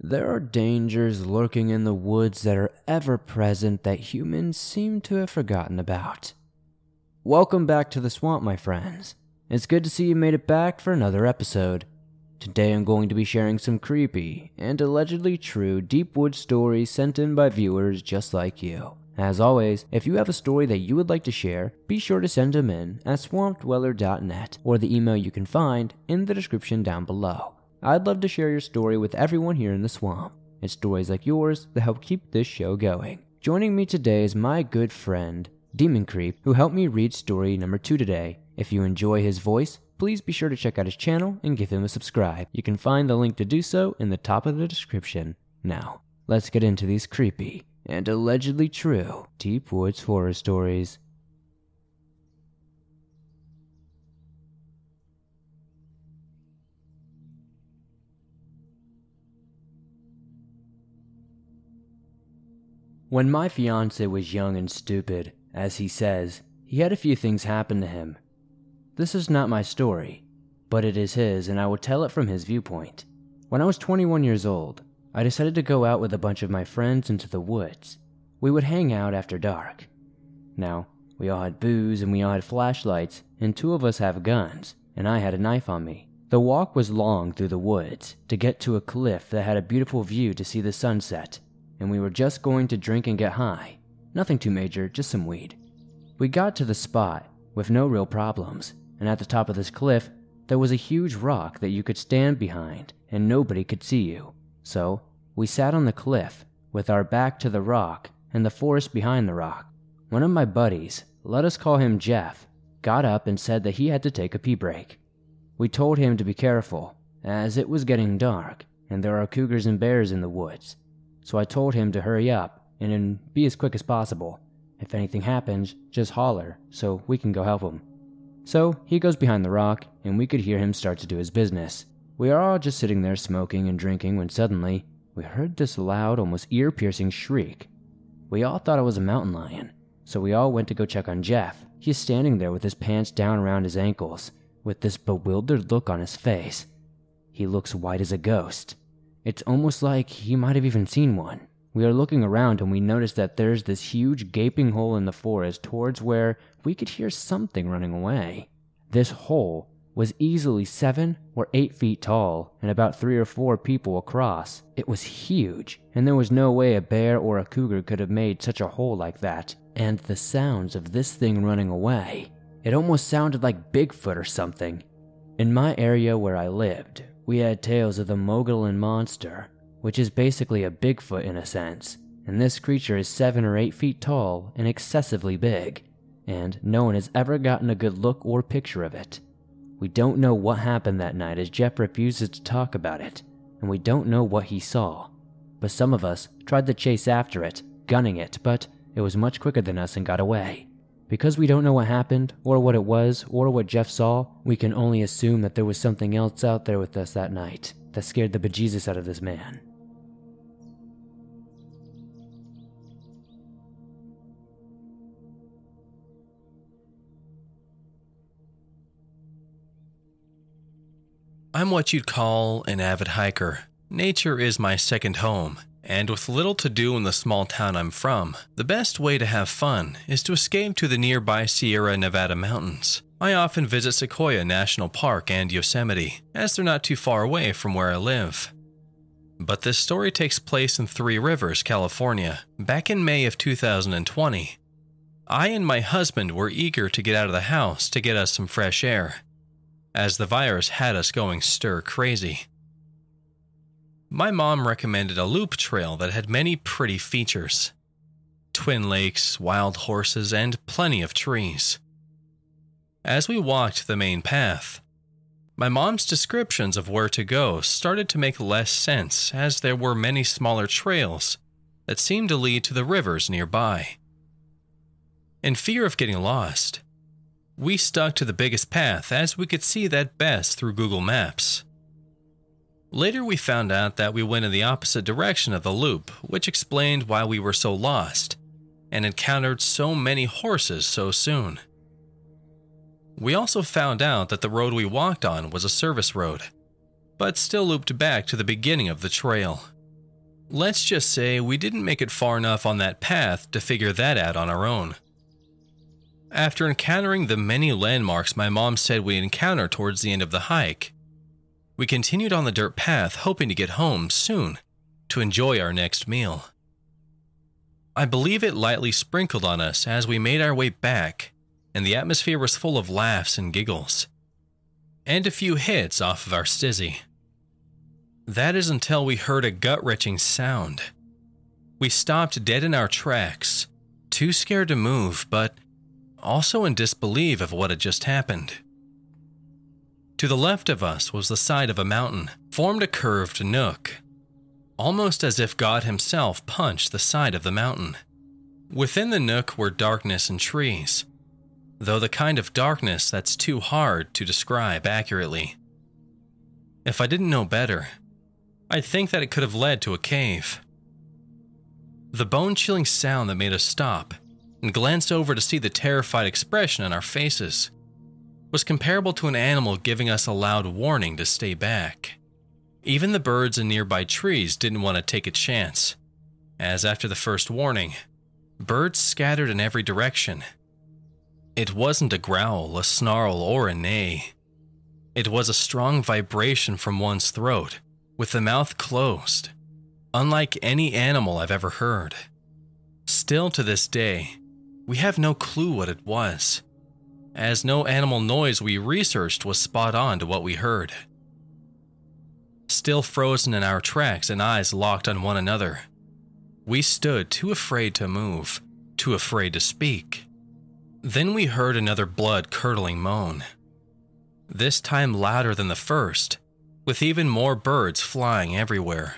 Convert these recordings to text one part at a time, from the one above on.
There are dangers lurking in the woods that are ever present that humans seem to have forgotten about. Welcome back to the swamp, my friends. It's good to see you made it back for another episode. Today I'm going to be sharing some creepy and allegedly true deep wood stories sent in by viewers just like you. As always, if you have a story that you would like to share, be sure to send them in at swampdweller.net or the email you can find in the description down below. I'd love to share your story with everyone here in the swamp. It's stories like yours that help keep this show going. Joining me today is my good friend, Demon Creep, who helped me read story number two today. If you enjoy his voice, please be sure to check out his channel and give him a subscribe. You can find the link to do so in the top of the description. Now, let's get into these creepy and allegedly true Deep Woods horror stories. When my fiance was young and stupid, as he says, he had a few things happen to him. This is not my story, but it is his, and I will tell it from his viewpoint. When I was 21 years old, I decided to go out with a bunch of my friends into the woods. We would hang out after dark. Now, we all had booze and we all had flashlights, and two of us have guns, and I had a knife on me. The walk was long through the woods to get to a cliff that had a beautiful view to see the sunset, and we were just going to drink and get high. Nothing too major, just some weed. We got to the spot with no real problems, and at the top of this cliff, there was a huge rock that you could stand behind and nobody could see you. So, we sat on the cliff with our back to the rock and the forest behind the rock. One of my buddies, let us call him Jeff, got up and said that he had to take a pee break. We told him to be careful, as it was getting dark and there are cougars and bears in the woods. So I told him to hurry up and be as quick as possible. If anything happens, just holler so we can go help him. So he goes behind the rock, and we could hear him start to do his business. We are all just sitting there smoking and drinking when suddenly we heard this loud, almost ear piercing shriek. We all thought it was a mountain lion, so we all went to go check on Jeff. He's standing there with his pants down around his ankles, with this bewildered look on his face. He looks white as a ghost. It's almost like he might have even seen one. We are looking around and we notice that there's this huge gaping hole in the forest towards where we could hear something running away. This hole was easily seven or eight feet tall and about three or four people across. It was huge, and there was no way a bear or a cougar could have made such a hole like that. And the sounds of this thing running away, it almost sounded like Bigfoot or something. In my area where I lived, we had tales of the Mogollon monster, which is basically a Bigfoot in a sense, and this creature is 7 or 8 feet tall and excessively big, and no one has ever gotten a good look or picture of it. We don't know what happened that night as Jeff refuses to talk about it, and we don't know what he saw. But some of us tried to chase after it, gunning it, but it was much quicker than us and got away. Because we don't know what happened, or what it was, or what Jeff saw, we can only assume that there was something else out there with us that night that scared the bejesus out of this man. I'm what you'd call an avid hiker. Nature is my second home, and with little to do in the small town I'm from, the best way to have fun is to escape to the nearby Sierra Nevada mountains. I often visit Sequoia National Park and Yosemite, as they're not too far away from where I live. But this story takes place in Three Rivers, California, back in May of 2020. I and my husband were eager to get out of the house to get us some fresh air, as the virus had us going stir crazy. My mom recommended a loop trail that had many pretty features twin lakes, wild horses, and plenty of trees. As we walked the main path, my mom's descriptions of where to go started to make less sense as there were many smaller trails that seemed to lead to the rivers nearby. In fear of getting lost, we stuck to the biggest path as we could see that best through Google Maps. Later, we found out that we went in the opposite direction of the loop, which explained why we were so lost and encountered so many horses so soon. We also found out that the road we walked on was a service road, but still looped back to the beginning of the trail. Let's just say we didn't make it far enough on that path to figure that out on our own. After encountering the many landmarks my mom said we encounter towards the end of the hike, we continued on the dirt path hoping to get home soon to enjoy our next meal. I believe it lightly sprinkled on us as we made our way back, and the atmosphere was full of laughs and giggles, and a few hits off of our stizzy. That is until we heard a gut wrenching sound. We stopped dead in our tracks, too scared to move, but also in disbelief of what had just happened. To the left of us was the side of a mountain, formed a curved nook, almost as if God Himself punched the side of the mountain. Within the nook were darkness and trees, though the kind of darkness that's too hard to describe accurately. If I didn't know better, I'd think that it could have led to a cave. The bone chilling sound that made us stop and glance over to see the terrified expression on our faces was comparable to an animal giving us a loud warning to stay back. Even the birds in nearby trees didn't want to take a chance, as after the first warning, birds scattered in every direction. It wasn't a growl, a snarl, or a neigh. It was a strong vibration from one's throat with the mouth closed, unlike any animal I've ever heard. Still to this day, we have no clue what it was, as no animal noise we researched was spot on to what we heard. Still frozen in our tracks and eyes locked on one another, we stood too afraid to move, too afraid to speak. Then we heard another blood curdling moan. This time louder than the first, with even more birds flying everywhere.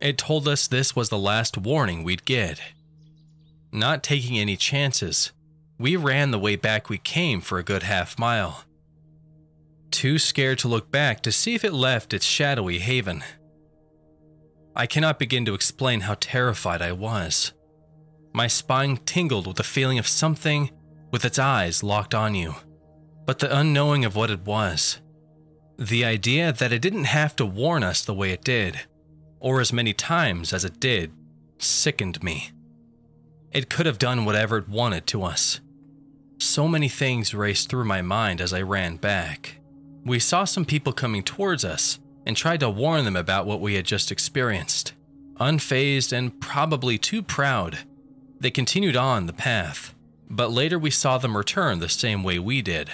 It told us this was the last warning we'd get. Not taking any chances, we ran the way back we came for a good half mile. Too scared to look back to see if it left its shadowy haven. I cannot begin to explain how terrified I was. My spine tingled with the feeling of something with its eyes locked on you, but the unknowing of what it was the idea that it didn't have to warn us the way it did, or as many times as it did, sickened me. It could have done whatever it wanted to us. So many things raced through my mind as I ran back. We saw some people coming towards us and tried to warn them about what we had just experienced. Unfazed and probably too proud, they continued on the path, but later we saw them return the same way we did.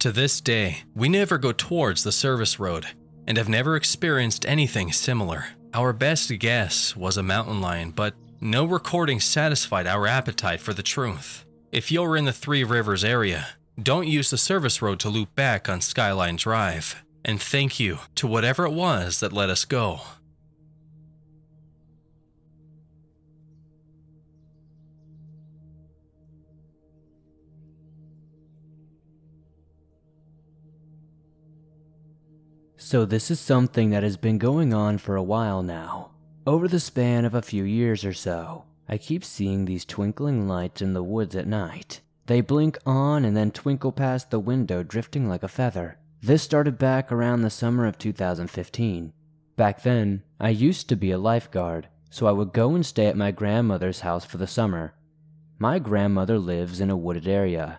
To this day, we never go towards the service road and have never experienced anything similar. Our best guess was a mountain lion, but no recording satisfied our appetite for the truth. If you're in the Three Rivers area, don't use the service road to loop back on Skyline Drive. And thank you to whatever it was that let us go. So, this is something that has been going on for a while now. Over the span of a few years or so, I keep seeing these twinkling lights in the woods at night. They blink on and then twinkle past the window, drifting like a feather. This started back around the summer of 2015. Back then, I used to be a lifeguard, so I would go and stay at my grandmother's house for the summer. My grandmother lives in a wooded area.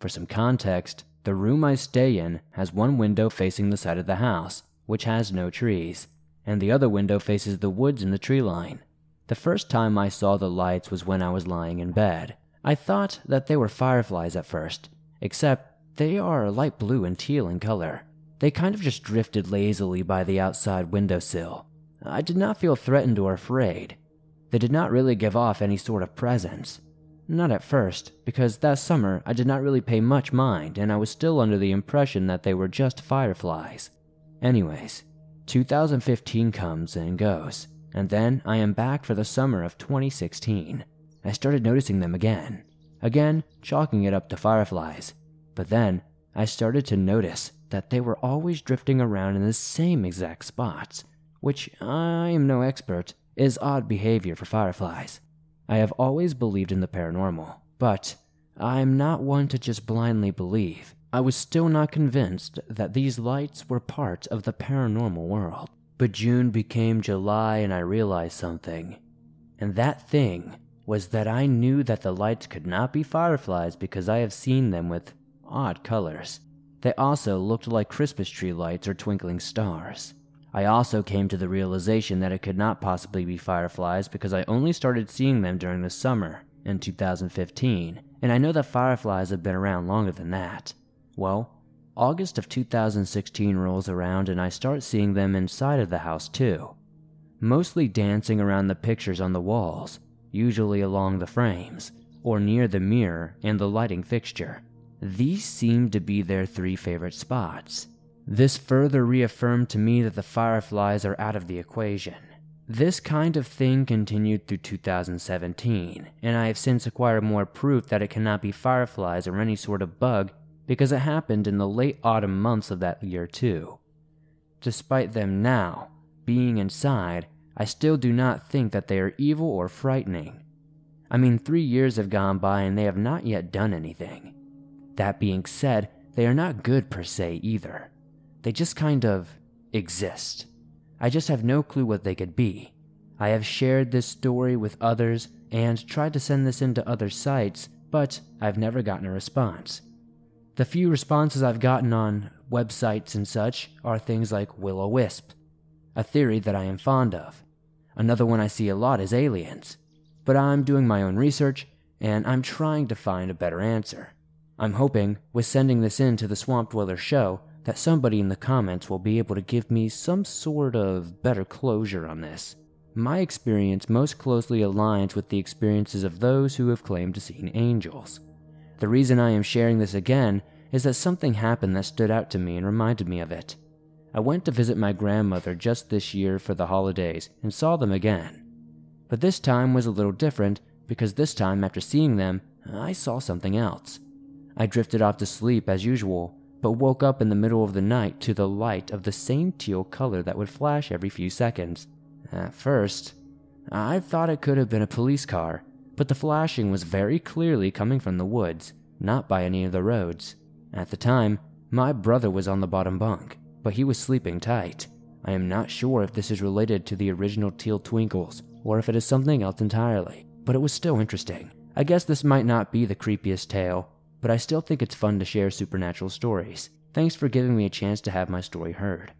For some context, the room I stay in has one window facing the side of the house, which has no trees, and the other window faces the woods and the tree line. The first time I saw the lights was when I was lying in bed. I thought that they were fireflies at first, except they are light blue and teal in color. They kind of just drifted lazily by the outside windowsill. I did not feel threatened or afraid. They did not really give off any sort of presence. Not at first, because that summer I did not really pay much mind and I was still under the impression that they were just fireflies. Anyways, 2015 comes and goes, and then I am back for the summer of 2016. I started noticing them again. Again, chalking it up to fireflies. But then, I started to notice that they were always drifting around in the same exact spots, which I am no expert, is odd behavior for fireflies. I have always believed in the paranormal, but I'm not one to just blindly believe. I was still not convinced that these lights were part of the paranormal world. But June became July and I realized something. And that thing was that I knew that the lights could not be fireflies because I have seen them with odd colors. They also looked like Christmas tree lights or twinkling stars. I also came to the realization that it could not possibly be fireflies because I only started seeing them during the summer in 2015, and I know that fireflies have been around longer than that. Well, August of 2016 rolls around and I start seeing them inside of the house too. Mostly dancing around the pictures on the walls, usually along the frames, or near the mirror and the lighting fixture. These seemed to be their three favorite spots. This further reaffirmed to me that the fireflies are out of the equation. This kind of thing continued through 2017, and I have since acquired more proof that it cannot be fireflies or any sort of bug because it happened in the late autumn months of that year, too. Despite them now being inside, I still do not think that they are evil or frightening. I mean, three years have gone by and they have not yet done anything. That being said, they are not good per se either. They just kind of exist. I just have no clue what they could be. I have shared this story with others and tried to send this into other sites, but I've never gotten a response. The few responses I've gotten on websites and such are things like will o wisp, a theory that I am fond of. Another one I see a lot is aliens. But I'm doing my own research and I'm trying to find a better answer. I'm hoping, with sending this in to the Swamp Dweller show, that somebody in the comments will be able to give me some sort of better closure on this. My experience most closely aligns with the experiences of those who have claimed to see angels. The reason I am sharing this again is that something happened that stood out to me and reminded me of it. I went to visit my grandmother just this year for the holidays and saw them again. But this time was a little different because this time, after seeing them, I saw something else. I drifted off to sleep as usual, but woke up in the middle of the night to the light of the same teal color that would flash every few seconds. At first, I thought it could have been a police car, but the flashing was very clearly coming from the woods, not by any of the roads. At the time, my brother was on the bottom bunk, but he was sleeping tight. I am not sure if this is related to the original teal twinkles or if it is something else entirely, but it was still interesting. I guess this might not be the creepiest tale, but I still think it's fun to share supernatural stories. Thanks for giving me a chance to have my story heard.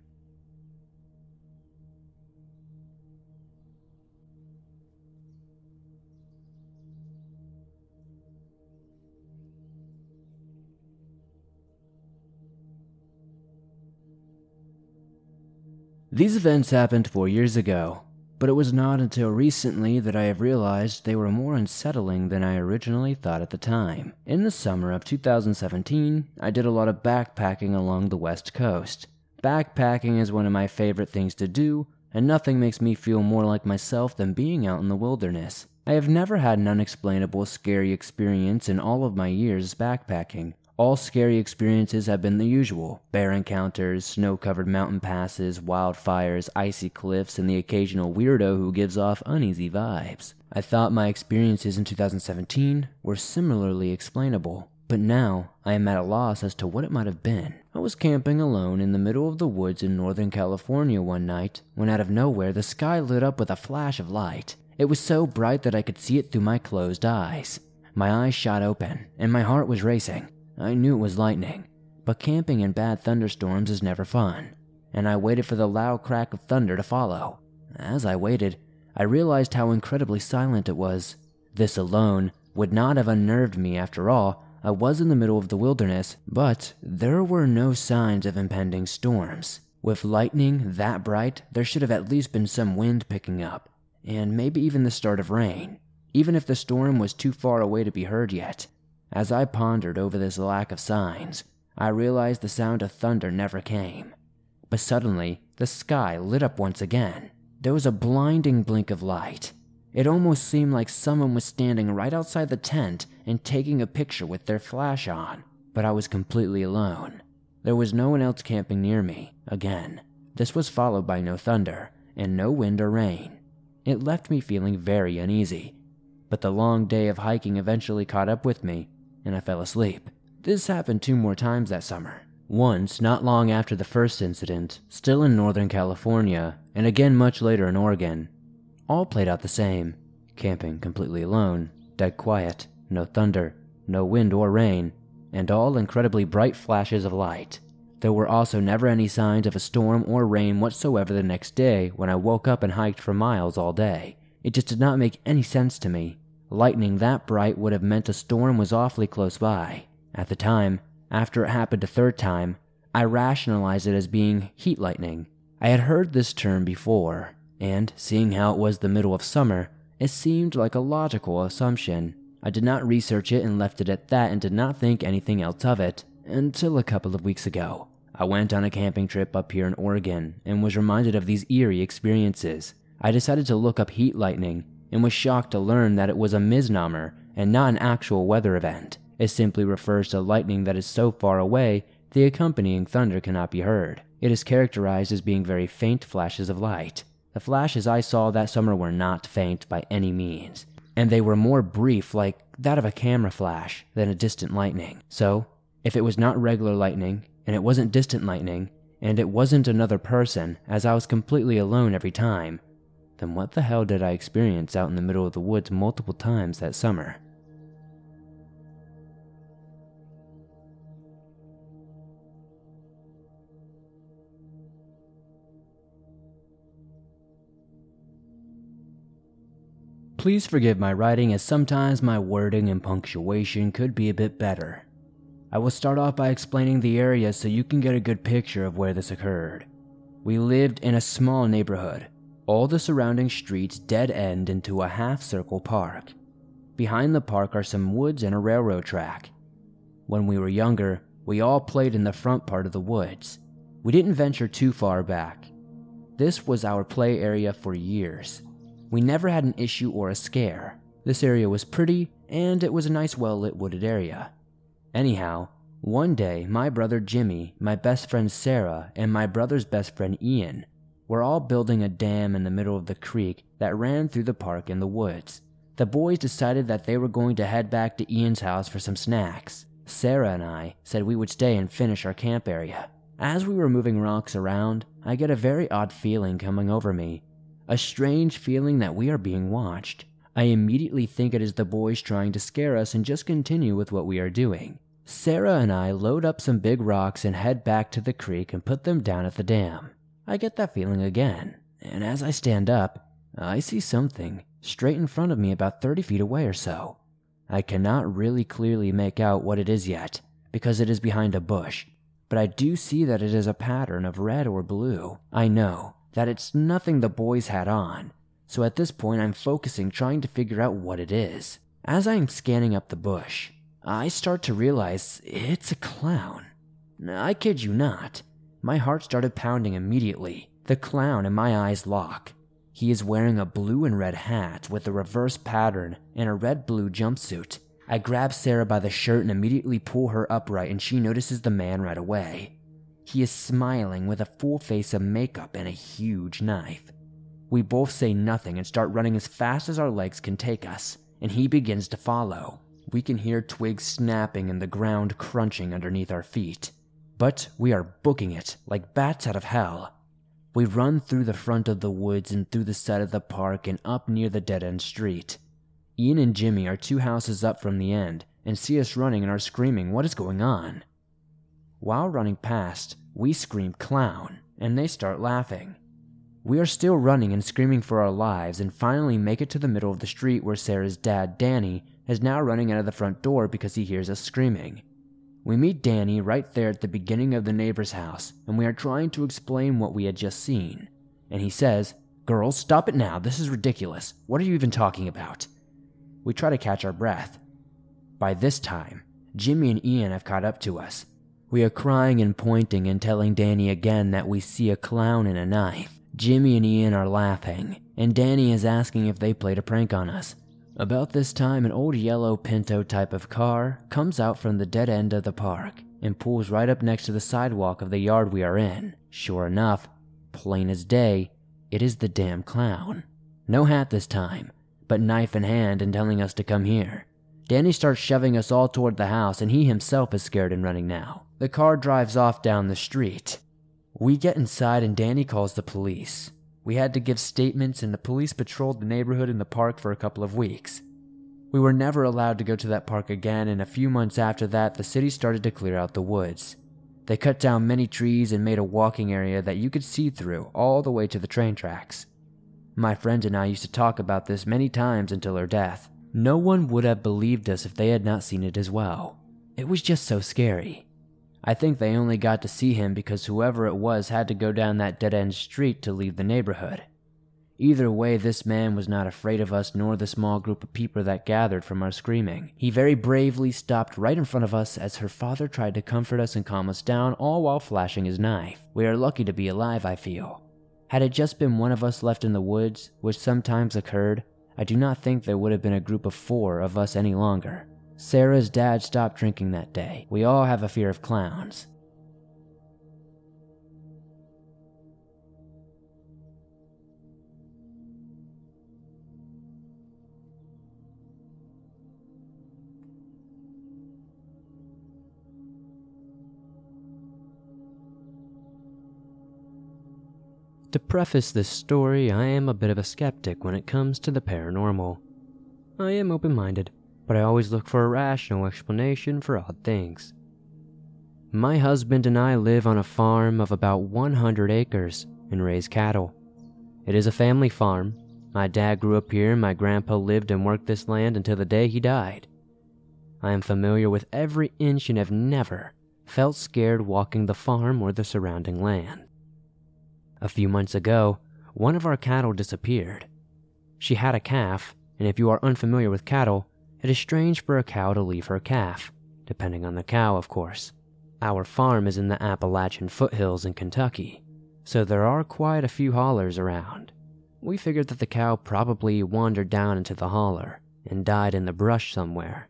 These events happened four years ago, but it was not until recently that I have realized they were more unsettling than I originally thought at the time. In the summer of 2017, I did a lot of backpacking along the west coast. Backpacking is one of my favorite things to do, and nothing makes me feel more like myself than being out in the wilderness. I have never had an unexplainable scary experience in all of my years backpacking. All scary experiences have been the usual bear encounters, snow covered mountain passes, wildfires, icy cliffs, and the occasional weirdo who gives off uneasy vibes. I thought my experiences in 2017 were similarly explainable, but now I am at a loss as to what it might have been. I was camping alone in the middle of the woods in Northern California one night when out of nowhere the sky lit up with a flash of light. It was so bright that I could see it through my closed eyes. My eyes shot open, and my heart was racing. I knew it was lightning, but camping in bad thunderstorms is never fun, and I waited for the loud crack of thunder to follow. As I waited, I realized how incredibly silent it was. This alone would not have unnerved me after all. I was in the middle of the wilderness, but there were no signs of impending storms. With lightning that bright, there should have at least been some wind picking up, and maybe even the start of rain, even if the storm was too far away to be heard yet. As I pondered over this lack of signs, I realized the sound of thunder never came. But suddenly, the sky lit up once again. There was a blinding blink of light. It almost seemed like someone was standing right outside the tent and taking a picture with their flash on. But I was completely alone. There was no one else camping near me, again. This was followed by no thunder, and no wind or rain. It left me feeling very uneasy. But the long day of hiking eventually caught up with me, and I fell asleep. This happened two more times that summer. Once, not long after the first incident, still in Northern California, and again much later in Oregon. All played out the same camping completely alone, dead quiet, no thunder, no wind or rain, and all incredibly bright flashes of light. There were also never any signs of a storm or rain whatsoever the next day when I woke up and hiked for miles all day. It just did not make any sense to me. Lightning that bright would have meant a storm was awfully close by. At the time, after it happened a third time, I rationalized it as being heat lightning. I had heard this term before, and seeing how it was the middle of summer, it seemed like a logical assumption. I did not research it and left it at that and did not think anything else of it until a couple of weeks ago. I went on a camping trip up here in Oregon and was reminded of these eerie experiences. I decided to look up heat lightning and was shocked to learn that it was a misnomer and not an actual weather event. It simply refers to lightning that is so far away the accompanying thunder cannot be heard. It is characterized as being very faint flashes of light. The flashes I saw that summer were not faint by any means, and they were more brief, like that of a camera flash, than a distant lightning. So, if it was not regular lightning, and it wasn't distant lightning, and it wasn't another person, as I was completely alone every time, then what the hell did I experience out in the middle of the woods multiple times that summer? Please forgive my writing as sometimes my wording and punctuation could be a bit better. I will start off by explaining the area so you can get a good picture of where this occurred. We lived in a small neighborhood. All the surrounding streets dead end into a half circle park. Behind the park are some woods and a railroad track. When we were younger, we all played in the front part of the woods. We didn't venture too far back. This was our play area for years. We never had an issue or a scare. This area was pretty, and it was a nice, well lit wooded area. Anyhow, one day, my brother Jimmy, my best friend Sarah, and my brother's best friend Ian were all building a dam in the middle of the creek that ran through the park in the woods. The boys decided that they were going to head back to Ian's house for some snacks. Sarah and I said we would stay and finish our camp area. As we were moving rocks around, I get a very odd feeling coming over me a strange feeling that we are being watched. I immediately think it is the boys trying to scare us and just continue with what we are doing. Sarah and I load up some big rocks and head back to the creek and put them down at the dam. I get that feeling again, and as I stand up, I see something straight in front of me about 30 feet away or so. I cannot really clearly make out what it is yet, because it is behind a bush, but I do see that it is a pattern of red or blue. I know that it's nothing the boys had on, so at this point I'm focusing trying to figure out what it is. As I'm scanning up the bush, I start to realize it's a clown. I kid you not. My heart started pounding immediately. The clown and my eyes lock. He is wearing a blue and red hat with a reverse pattern and a red blue jumpsuit. I grab Sarah by the shirt and immediately pull her upright, and she notices the man right away. He is smiling with a full face of makeup and a huge knife. We both say nothing and start running as fast as our legs can take us, and he begins to follow. We can hear twigs snapping and the ground crunching underneath our feet. But we are booking it like bats out of hell. We run through the front of the woods and through the side of the park and up near the dead end street. Ian and Jimmy are two houses up from the end and see us running and are screaming, What is going on? While running past, we scream clown, and they start laughing. We are still running and screaming for our lives and finally make it to the middle of the street where Sarah's dad, Danny, is now running out of the front door because he hears us screaming. We meet Danny right there at the beginning of the neighbor's house, and we are trying to explain what we had just seen. And he says, Girls, stop it now. This is ridiculous. What are you even talking about? We try to catch our breath. By this time, Jimmy and Ian have caught up to us, we are crying and pointing and telling Danny again that we see a clown and a knife. Jimmy and Ian are laughing, and Danny is asking if they played a prank on us. About this time, an old yellow Pinto type of car comes out from the dead end of the park and pulls right up next to the sidewalk of the yard we are in. Sure enough, plain as day, it is the damn clown. No hat this time, but knife in hand and telling us to come here. Danny starts shoving us all toward the house, and he himself is scared and running now. The car drives off down the street. We get inside and Danny calls the police. We had to give statements and the police patrolled the neighborhood and the park for a couple of weeks. We were never allowed to go to that park again, and a few months after that, the city started to clear out the woods. They cut down many trees and made a walking area that you could see through all the way to the train tracks. My friend and I used to talk about this many times until her death. No one would have believed us if they had not seen it as well. It was just so scary. I think they only got to see him because whoever it was had to go down that dead end street to leave the neighborhood. Either way, this man was not afraid of us nor the small group of people that gathered from our screaming. He very bravely stopped right in front of us as her father tried to comfort us and calm us down, all while flashing his knife. We are lucky to be alive, I feel. Had it just been one of us left in the woods, which sometimes occurred, I do not think there would have been a group of four of us any longer. Sarah's dad stopped drinking that day. We all have a fear of clowns. To preface this story, I am a bit of a skeptic when it comes to the paranormal. I am open minded, but I always look for a rational explanation for odd things. My husband and I live on a farm of about 100 acres and raise cattle. It is a family farm. My dad grew up here and my grandpa lived and worked this land until the day he died. I am familiar with every inch and have never felt scared walking the farm or the surrounding land. A few months ago, one of our cattle disappeared. She had a calf, and if you are unfamiliar with cattle, it is strange for a cow to leave her calf, depending on the cow, of course. Our farm is in the Appalachian foothills in Kentucky, so there are quite a few hollers around. We figured that the cow probably wandered down into the holler and died in the brush somewhere,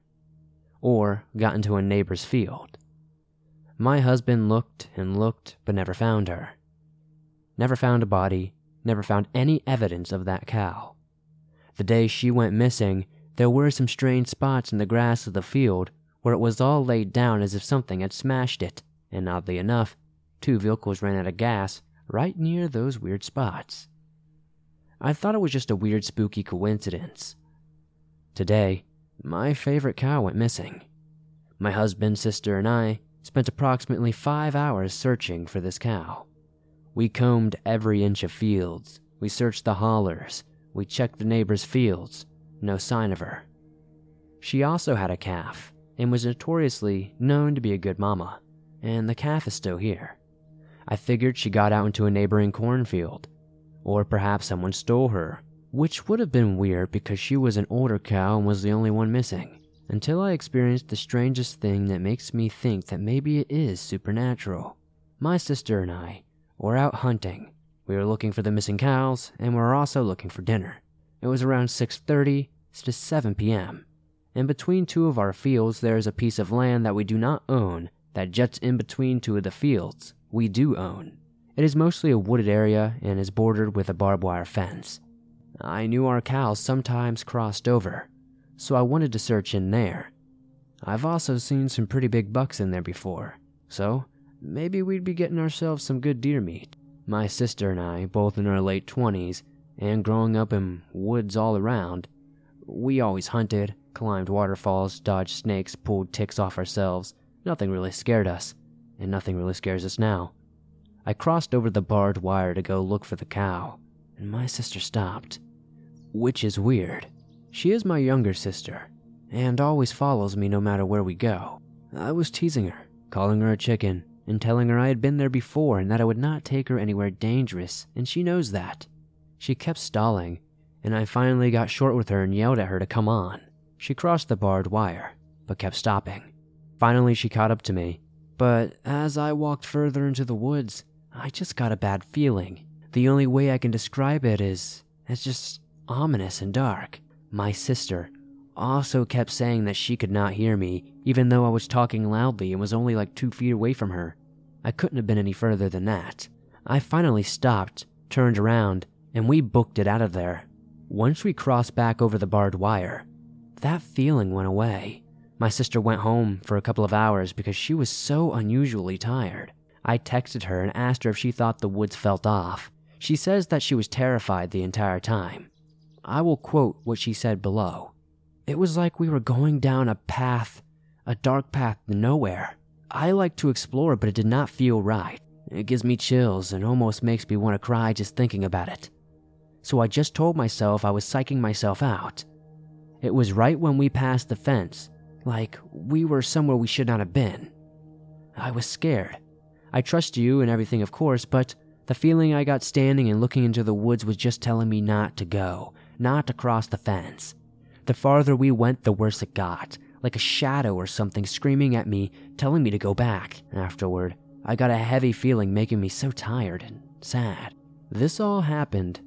or got into a neighbor's field. My husband looked and looked but never found her. Never found a body, never found any evidence of that cow. The day she went missing, there were some strange spots in the grass of the field where it was all laid down as if something had smashed it, and oddly enough, two vehicles ran out of gas right near those weird spots. I thought it was just a weird, spooky coincidence. Today, my favorite cow went missing. My husband, sister, and I spent approximately five hours searching for this cow. We combed every inch of fields. We searched the hollers. We checked the neighbors' fields. No sign of her. She also had a calf and was notoriously known to be a good mama, and the calf is still here. I figured she got out into a neighboring cornfield, or perhaps someone stole her, which would have been weird because she was an older cow and was the only one missing, until I experienced the strangest thing that makes me think that maybe it is supernatural. My sister and I we're out hunting. We were looking for the missing cows, and we are also looking for dinner. It was around 6:30 to 7 p.m. And between two of our fields, there is a piece of land that we do not own that juts in between two of the fields we do own. It is mostly a wooded area and is bordered with a barbed wire fence. I knew our cows sometimes crossed over, so I wanted to search in there. I've also seen some pretty big bucks in there before, so maybe we'd be getting ourselves some good deer meat. My sister and I, both in our late 20s, and growing up in woods all around, we always hunted, climbed waterfalls, dodged snakes, pulled ticks off ourselves. Nothing really scared us, and nothing really scares us now. I crossed over the barbed wire to go look for the cow, and my sister stopped. Which is weird. She is my younger sister, and always follows me no matter where we go. I was teasing her, calling her a chicken, and telling her I had been there before and that I would not take her anywhere dangerous, and she knows that. She kept stalling, and I finally got short with her and yelled at her to come on. She crossed the barbed wire, but kept stopping. Finally, she caught up to me, but as I walked further into the woods, I just got a bad feeling. The only way I can describe it is it's just ominous and dark. My sister also kept saying that she could not hear me, even though I was talking loudly and was only like two feet away from her. I couldn't have been any further than that. I finally stopped, turned around, and we booked it out of there. Once we crossed back over the barbed wire, that feeling went away. My sister went home for a couple of hours because she was so unusually tired. I texted her and asked her if she thought the woods felt off. She says that she was terrified the entire time. I will quote what she said below. It was like we were going down a path, a dark path to nowhere. I like to explore, but it did not feel right. It gives me chills and almost makes me want to cry just thinking about it. So I just told myself I was psyching myself out. It was right when we passed the fence, like we were somewhere we should not have been. I was scared. I trust you and everything, of course, but the feeling I got standing and looking into the woods was just telling me not to go, not to cross the fence. The farther we went, the worse it got, like a shadow or something screaming at me, telling me to go back. Afterward, I got a heavy feeling making me so tired and sad. This all happened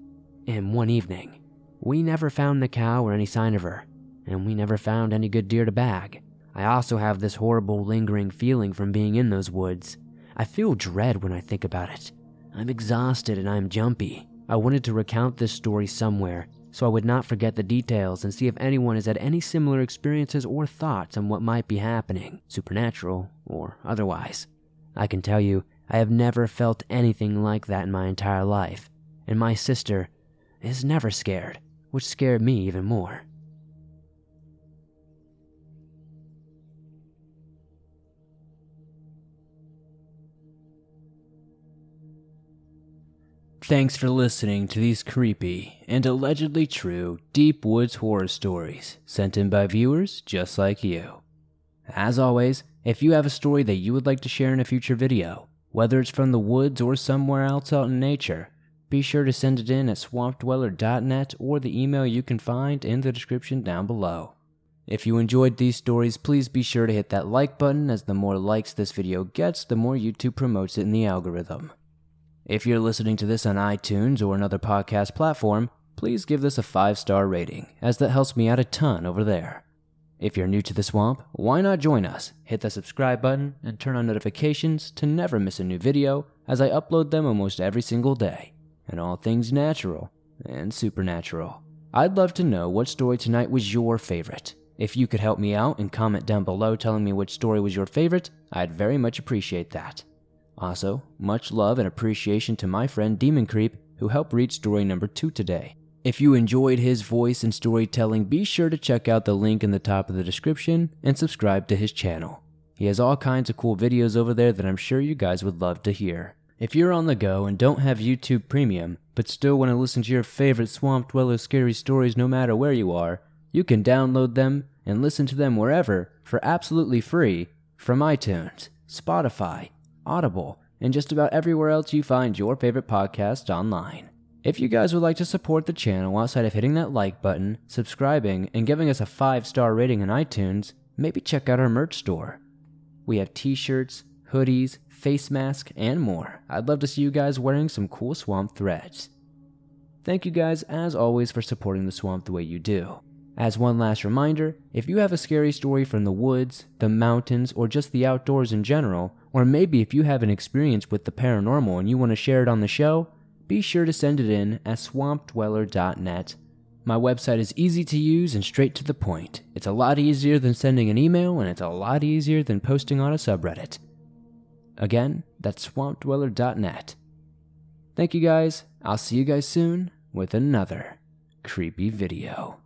in one evening. We never found the cow or any sign of her, and we never found any good deer to bag. I also have this horrible lingering feeling from being in those woods. I feel dread when I think about it. I'm exhausted and I'm jumpy. I wanted to recount this story somewhere so I would not forget the details and see if anyone has had any similar experiences or thoughts on what might be happening, supernatural or otherwise. I can tell you, I have never felt anything like that in my entire life, and my sister is never scared, which scared me even more. Thanks for listening to these creepy and allegedly true deep woods horror stories sent in by viewers just like you. As always, if you have a story that you would like to share in a future video, whether it's from the woods or somewhere else out in nature, be sure to send it in at swampdweller.net or the email you can find in the description down below. If you enjoyed these stories, please be sure to hit that like button as the more likes this video gets, the more YouTube promotes it in the algorithm. If you're listening to this on iTunes or another podcast platform, please give this a 5 star rating, as that helps me out a ton over there. If you're new to the swamp, why not join us? Hit the subscribe button and turn on notifications to never miss a new video, as I upload them almost every single day, and all things natural and supernatural. I'd love to know what story tonight was your favorite. If you could help me out and comment down below telling me which story was your favorite, I'd very much appreciate that. Also, much love and appreciation to my friend Demon Creep, who helped read story number two today. If you enjoyed his voice and storytelling, be sure to check out the link in the top of the description and subscribe to his channel. He has all kinds of cool videos over there that I'm sure you guys would love to hear. If you're on the go and don't have YouTube Premium, but still want to listen to your favorite Swamp Dweller scary stories no matter where you are, you can download them and listen to them wherever for absolutely free from iTunes, Spotify, Audible, and just about everywhere else you find your favorite podcast online. If you guys would like to support the channel outside of hitting that like button, subscribing, and giving us a 5 star rating on iTunes, maybe check out our merch store. We have t shirts, hoodies, face masks, and more. I'd love to see you guys wearing some cool swamp threads. Thank you guys, as always, for supporting the swamp the way you do. As one last reminder, if you have a scary story from the woods, the mountains, or just the outdoors in general, or maybe if you have an experience with the paranormal and you want to share it on the show, be sure to send it in at swampdweller.net. My website is easy to use and straight to the point. It's a lot easier than sending an email, and it's a lot easier than posting on a subreddit. Again, that's swampdweller.net. Thank you guys. I'll see you guys soon with another creepy video.